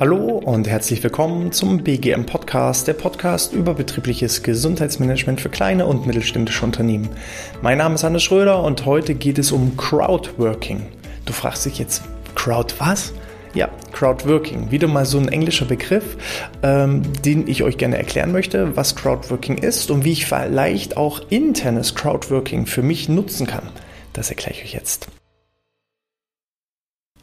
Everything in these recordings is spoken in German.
Hallo und herzlich willkommen zum BGM Podcast, der Podcast über betriebliches Gesundheitsmanagement für kleine und mittelständische Unternehmen. Mein Name ist Hannes Schröder und heute geht es um Crowdworking. Du fragst dich jetzt, Crowd was? Ja, Crowdworking, wieder mal so ein englischer Begriff, ähm, den ich euch gerne erklären möchte, was Crowdworking ist und wie ich vielleicht auch internes Crowdworking für mich nutzen kann. Das erkläre ich euch jetzt.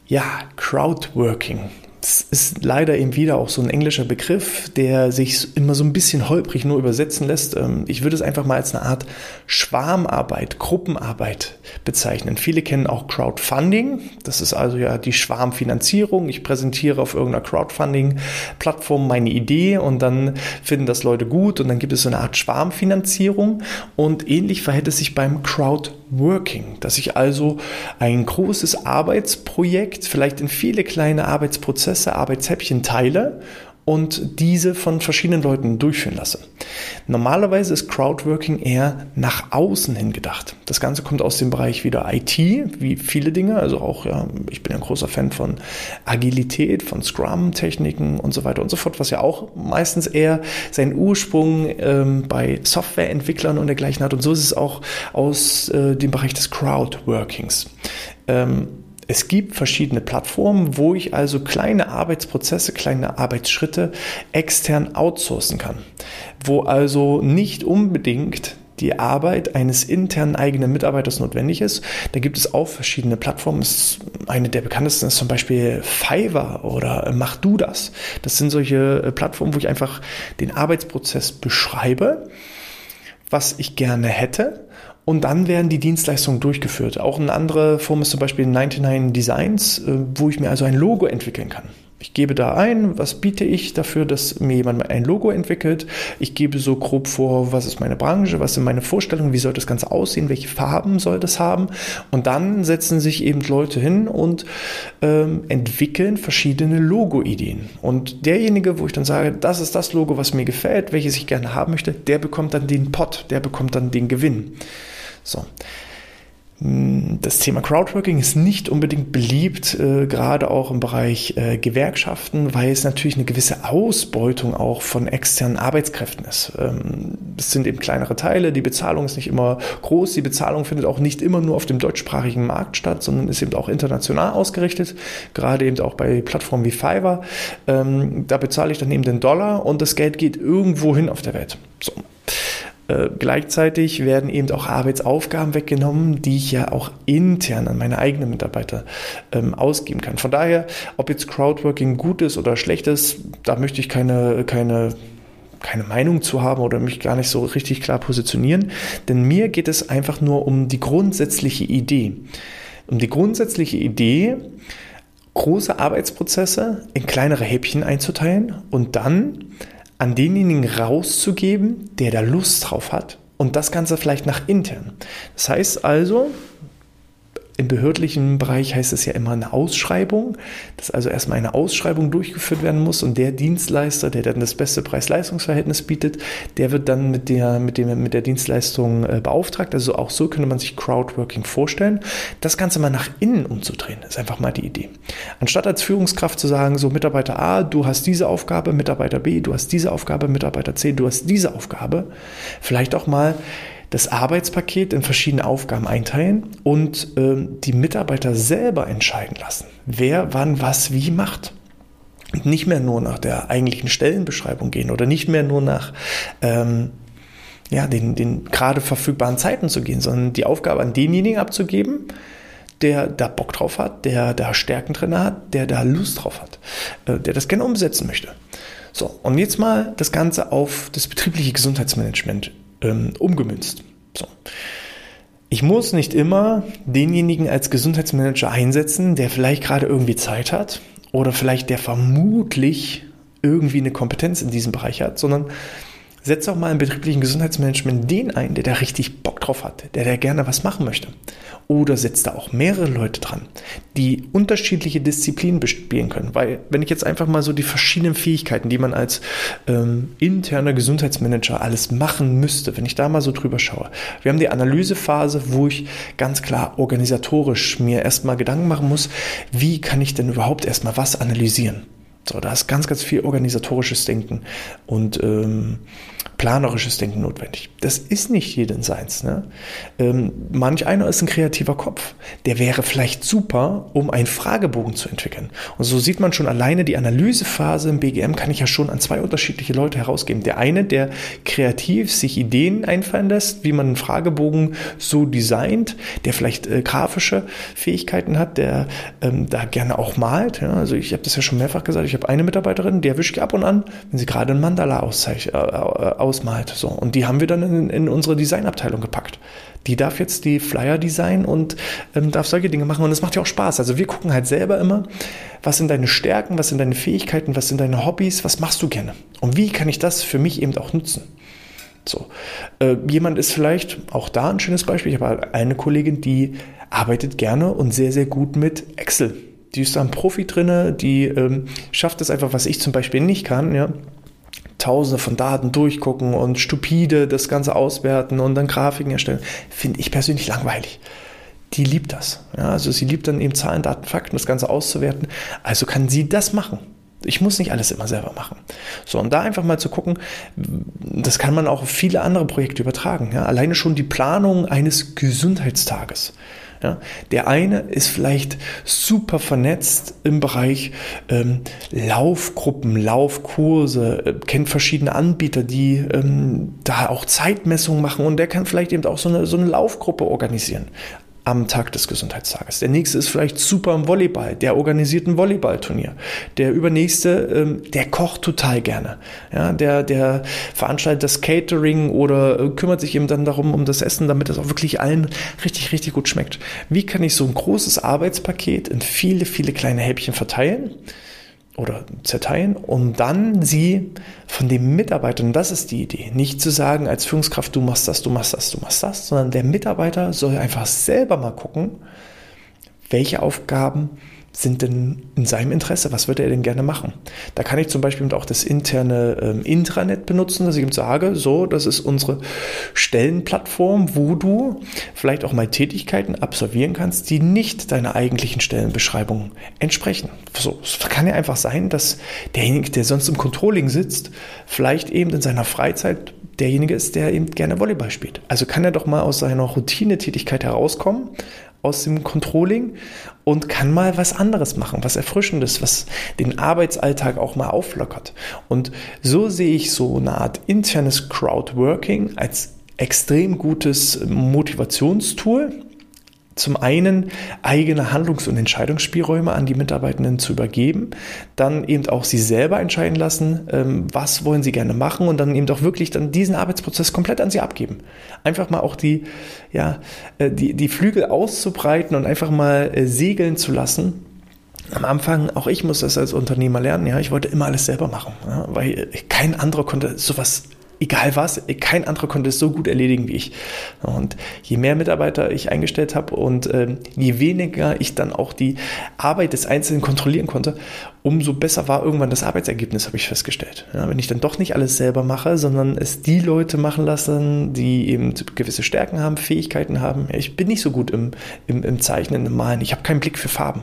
Ja, Crowdworking. Das ist leider eben wieder auch so ein englischer Begriff, der sich immer so ein bisschen holprig nur übersetzen lässt. Ähm, ich würde es einfach mal als eine Art Schwarmarbeit, Gruppenarbeit bezeichnen. Viele kennen auch Crowdfunding. Das ist also ja die Schwarmfinanzierung. Ich präsentiere auf irgendeiner Crowdfunding-Plattform meine Idee und dann finden das Leute gut und dann gibt es so eine Art Schwarmfinanzierung. Und ähnlich verhält es sich beim Crowdworking, dass ich also ein großes Arbeitsprojekt vielleicht in viele kleine Arbeitsprozesse Prozesse, Arbeitshäppchen teile und diese von verschiedenen Leuten durchführen lasse. Normalerweise ist Crowdworking eher nach außen hin gedacht. Das Ganze kommt aus dem Bereich wieder IT, wie viele Dinge. Also auch, ja, ich bin ein großer Fan von Agilität, von Scrum-Techniken und so weiter und so fort, was ja auch meistens eher seinen Ursprung ähm, bei Softwareentwicklern und dergleichen hat. Und so ist es auch aus äh, dem Bereich des Crowdworkings. Ähm, es gibt verschiedene Plattformen, wo ich also kleine Arbeitsprozesse, kleine Arbeitsschritte extern outsourcen kann. Wo also nicht unbedingt die Arbeit eines internen eigenen Mitarbeiters notwendig ist. Da gibt es auch verschiedene Plattformen. Eine der bekanntesten ist zum Beispiel Fiverr oder Mach du das. Das sind solche äh, Plattformen, wo ich einfach den Arbeitsprozess beschreibe, was ich gerne hätte und dann werden die Dienstleistungen durchgeführt. Auch eine andere Form ist zum Beispiel 99 Designs, äh, wo ich mir also ein Logo entwickeln kann. Ich gebe da ein, was biete ich dafür, dass mir jemand ein Logo entwickelt. Ich gebe so grob vor, was ist meine Branche, was sind meine Vorstellungen, wie soll das Ganze aussehen, welche Farben soll das haben. Und dann setzen sich eben Leute hin und ähm, entwickeln verschiedene Logo-Ideen. Und derjenige, wo ich dann sage, das ist das Logo, was mir gefällt, welches ich gerne haben möchte, der bekommt dann den Pot, der bekommt dann den Gewinn. So. Hm, das Thema Crowdworking ist nicht unbedingt beliebt, äh, gerade auch im Bereich äh, Gewerkschaften, weil es natürlich eine gewisse Ausbeutung auch von externen Arbeitskräften ist. Ähm, es sind eben kleinere Teile, die Bezahlung ist nicht immer groß, die Bezahlung findet auch nicht immer nur auf dem deutschsprachigen Markt statt, sondern ist eben auch international ausgerichtet, gerade eben auch bei Plattformen wie Fiverr. Ähm, da bezahle ich dann eben den Dollar und das Geld geht irgendwo hin auf der Welt. So. Äh, gleichzeitig werden eben auch Arbeitsaufgaben weggenommen, die ich ja auch intern an meine eigenen Mitarbeiter ähm, ausgeben kann. Von daher, ob jetzt Crowdworking gut ist oder schlecht ist, da möchte ich keine, keine keine Meinung zu haben oder mich gar nicht so richtig klar positionieren, denn mir geht es einfach nur um die grundsätzliche Idee. Um die grundsätzliche Idee, große Arbeitsprozesse in kleinere Häppchen einzuteilen und dann an denjenigen rauszugeben, der da Lust drauf hat und das Ganze vielleicht nach intern. Das heißt also, im behördlichen Bereich heißt es ja immer eine Ausschreibung, dass also erstmal eine Ausschreibung durchgeführt werden muss und der Dienstleister, der dann das beste Preis-Leistungs-Verhältnis bietet, der wird dann mit der, mit dem, mit der Dienstleistung äh, beauftragt. Also auch so könnte man sich Crowdworking vorstellen. Das Ganze mal nach innen umzudrehen, ist einfach mal die Idee. Anstatt als Führungskraft zu sagen, so Mitarbeiter A, du hast diese Aufgabe, Mitarbeiter B, du hast diese Aufgabe, Mitarbeiter C, du hast diese Aufgabe, vielleicht auch mal das Arbeitspaket in verschiedene Aufgaben einteilen und ähm, die Mitarbeiter selber entscheiden lassen, wer wann was wie macht. Und nicht mehr nur nach der eigentlichen Stellenbeschreibung gehen oder nicht mehr nur nach ähm, ja, den, den gerade verfügbaren Zeiten zu gehen, sondern die Aufgabe an denjenigen abzugeben, der da Bock drauf hat, der da Stärken drin hat, der da Lust drauf hat, äh, der das gerne umsetzen möchte. So, und jetzt mal das Ganze auf das betriebliche Gesundheitsmanagement ähm, umgemünzt. So. Ich muss nicht immer denjenigen als Gesundheitsmanager einsetzen, der vielleicht gerade irgendwie Zeit hat oder vielleicht der vermutlich irgendwie eine Kompetenz in diesem Bereich hat, sondern setze auch mal im betrieblichen Gesundheitsmanagement den ein, der da richtig drauf hat, der da gerne was machen möchte. Oder setzt da auch mehrere Leute dran, die unterschiedliche Disziplinen bespielen können. Weil wenn ich jetzt einfach mal so die verschiedenen Fähigkeiten, die man als ähm, interner Gesundheitsmanager alles machen müsste, wenn ich da mal so drüber schaue. Wir haben die Analysephase, wo ich ganz klar organisatorisch mir erstmal Gedanken machen muss, wie kann ich denn überhaupt erstmal was analysieren. So, da ist ganz, ganz viel organisatorisches Denken und ähm, planerisches Denken notwendig. Das ist nicht jeden seins. Ne? Ähm, manch einer ist ein kreativer Kopf. Der wäre vielleicht super, um einen Fragebogen zu entwickeln. Und so sieht man schon alleine die Analysephase im BGM kann ich ja schon an zwei unterschiedliche Leute herausgeben. Der eine, der kreativ sich Ideen einfallen lässt, wie man einen Fragebogen so designt, der vielleicht äh, grafische Fähigkeiten hat, der ähm, da gerne auch malt. Ja? Also ich habe das ja schon mehrfach gesagt. Ich habe eine Mitarbeiterin, der wische ich ab und an, wenn sie gerade ein Mandala auszeichnet. Äh, äh, ausmalt. So. Und die haben wir dann in, in unsere Designabteilung gepackt. Die darf jetzt die Flyer designen und ähm, darf solche Dinge machen. Und es macht ja auch Spaß. Also wir gucken halt selber immer, was sind deine Stärken, was sind deine Fähigkeiten, was sind deine Hobbys, was machst du gerne? Und wie kann ich das für mich eben auch nutzen? So. Äh, jemand ist vielleicht, auch da ein schönes Beispiel, ich habe eine Kollegin, die arbeitet gerne und sehr, sehr gut mit Excel. Die ist da ein Profi drinne, die ähm, schafft es einfach, was ich zum Beispiel nicht kann, ja Tausende von Daten durchgucken und stupide das Ganze auswerten und dann Grafiken erstellen, finde ich persönlich langweilig. Die liebt das. Ja, also sie liebt dann eben Zahlen, Daten, Fakten, das Ganze auszuwerten. Also kann sie das machen. Ich muss nicht alles immer selber machen. So, und da einfach mal zu gucken, das kann man auch auf viele andere Projekte übertragen. Ja? Alleine schon die Planung eines Gesundheitstages. Ja, der eine ist vielleicht super vernetzt im Bereich ähm, Laufgruppen, Laufkurse, äh, kennt verschiedene Anbieter, die ähm, da auch Zeitmessungen machen und der kann vielleicht eben auch so eine, so eine Laufgruppe organisieren am Tag des Gesundheitstages. Der nächste ist vielleicht super im Volleyball, der organisiert ein Volleyballturnier. Der übernächste, ähm, der kocht total gerne. Ja, der, der veranstaltet das Catering oder äh, kümmert sich eben dann darum, um das Essen, damit es auch wirklich allen richtig, richtig gut schmeckt. Wie kann ich so ein großes Arbeitspaket in viele, viele kleine Häppchen verteilen? Oder zerteilen, um dann sie von den Mitarbeitern, das ist die Idee, nicht zu sagen als Führungskraft, du machst das, du machst das, du machst das, sondern der Mitarbeiter soll einfach selber mal gucken, welche Aufgaben sind denn in seinem Interesse? Was würde er denn gerne machen? Da kann ich zum Beispiel auch das interne ähm, Intranet benutzen, dass ich ihm sage, so, das ist unsere Stellenplattform, wo du vielleicht auch mal Tätigkeiten absolvieren kannst, die nicht deiner eigentlichen Stellenbeschreibung entsprechen. So, es kann ja einfach sein, dass derjenige, der sonst im Controlling sitzt, vielleicht eben in seiner Freizeit derjenige ist, der eben gerne Volleyball spielt. Also kann er doch mal aus seiner Routinetätigkeit herauskommen, aus dem Controlling und kann mal was anderes machen, was Erfrischendes, was den Arbeitsalltag auch mal auflockert. Und so sehe ich so eine Art internes Crowdworking als extrem gutes Motivationstool, zum einen eigene Handlungs- und Entscheidungsspielräume an die Mitarbeitenden zu übergeben, dann eben auch sie selber entscheiden lassen, ähm, was wollen sie gerne machen und dann eben auch wirklich dann diesen Arbeitsprozess komplett an sie abgeben. Einfach mal auch die, ja, äh, die, die Flügel auszubreiten und einfach mal äh, segeln zu lassen am Anfang, auch ich muss das als Unternehmer lernen, ja, ich wollte immer alles selber machen, ja, weil kein anderer konnte sowas egal was, kein anderer konnte es so gut erledigen wie ich. Und je mehr Mitarbeiter ich eingestellt habe und äh, je weniger ich dann auch die Arbeit des Einzelnen kontrollieren konnte, umso besser war irgendwann das Arbeitsergebnis, habe ich festgestellt. Ja, wenn ich dann doch nicht alles selber mache, sondern es die Leute machen lassen, die eben gewisse Stärken haben, Fähigkeiten haben. Ich bin nicht so gut im, im, im Zeichnen, im Malen. Ich habe keinen Blick für Farben.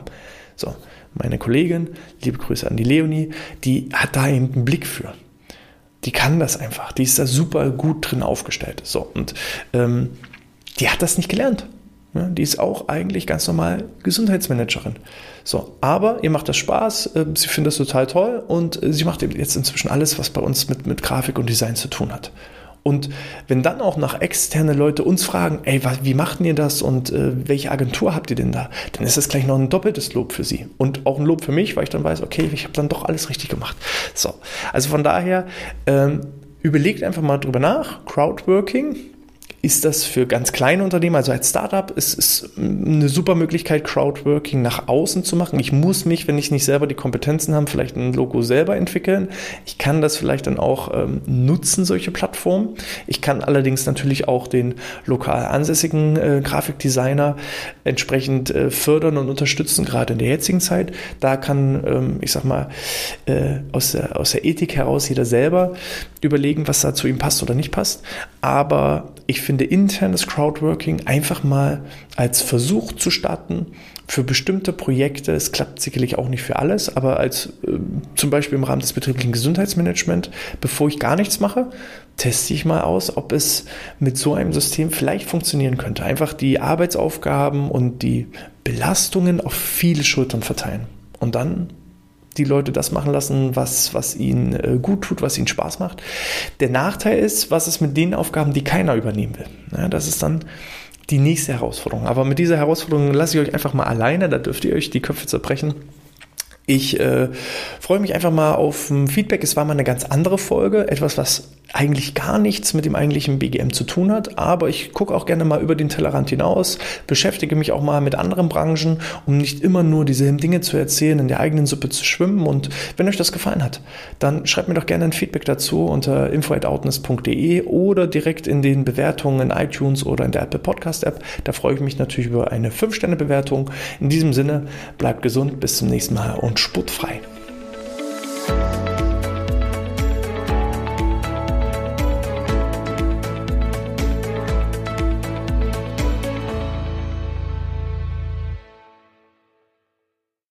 So, meine Kollegin, liebe Grüße an die Leonie, die hat da eben einen Blick für die kann das einfach. Die ist da super gut drin aufgestellt. So, und ähm, die hat das nicht gelernt. Ja, die ist auch eigentlich ganz normal Gesundheitsmanagerin. So, aber ihr macht das Spaß, äh, sie findet das total toll und äh, sie macht jetzt inzwischen alles, was bei uns mit, mit Grafik und Design zu tun hat. Und wenn dann auch nach externe Leute uns fragen, ey, wie macht ihr das und äh, welche Agentur habt ihr denn da, dann ist das gleich noch ein doppeltes Lob für sie und auch ein Lob für mich, weil ich dann weiß, okay, ich habe dann doch alles richtig gemacht. So, also von daher ähm, überlegt einfach mal drüber nach. Crowdworking ist das für ganz kleine Unternehmen, also als Startup, ist es eine super Möglichkeit, Crowdworking nach außen zu machen. Ich muss mich, wenn ich nicht selber die Kompetenzen habe, vielleicht ein Logo selber entwickeln. Ich kann das vielleicht dann auch ähm, nutzen, solche Plattformen. Ich kann allerdings natürlich auch den lokal ansässigen äh, Grafikdesigner entsprechend äh, fördern und unterstützen, gerade in der jetzigen Zeit. Da kann, ähm, ich sag mal, äh, aus, der, aus der Ethik heraus jeder selber überlegen, was da zu ihm passt oder nicht passt. Aber ich finde internes Crowdworking einfach mal als Versuch zu starten für bestimmte Projekte. Es klappt sicherlich auch nicht für alles, aber als äh, zum Beispiel im Rahmen des betrieblichen Gesundheitsmanagements, bevor ich gar nichts mache, teste ich mal aus, ob es mit so einem System vielleicht funktionieren könnte. Einfach die Arbeitsaufgaben und die Belastungen auf viele Schultern verteilen. Und dann die Leute das machen lassen, was, was ihnen äh, gut tut, was ihnen Spaß macht. Der Nachteil ist, was ist mit den Aufgaben, die keiner übernehmen will. Ja, das ist dann die nächste Herausforderung. Aber mit dieser Herausforderung lasse ich euch einfach mal alleine, da dürft ihr euch die Köpfe zerbrechen. Ich äh, freue mich einfach mal auf Feedback. Es war mal eine ganz andere Folge, etwas, was eigentlich gar nichts mit dem eigentlichen BGM zu tun hat, aber ich gucke auch gerne mal über den Tellerrand hinaus, beschäftige mich auch mal mit anderen Branchen, um nicht immer nur dieselben Dinge zu erzählen, in der eigenen Suppe zu schwimmen. Und wenn euch das gefallen hat, dann schreibt mir doch gerne ein Feedback dazu unter info@outness.de oder direkt in den Bewertungen in iTunes oder in der Apple Podcast App. Da freue ich mich natürlich über eine 5-Sterne-Bewertung. In diesem Sinne, bleibt gesund, bis zum nächsten Mal und sportfrei.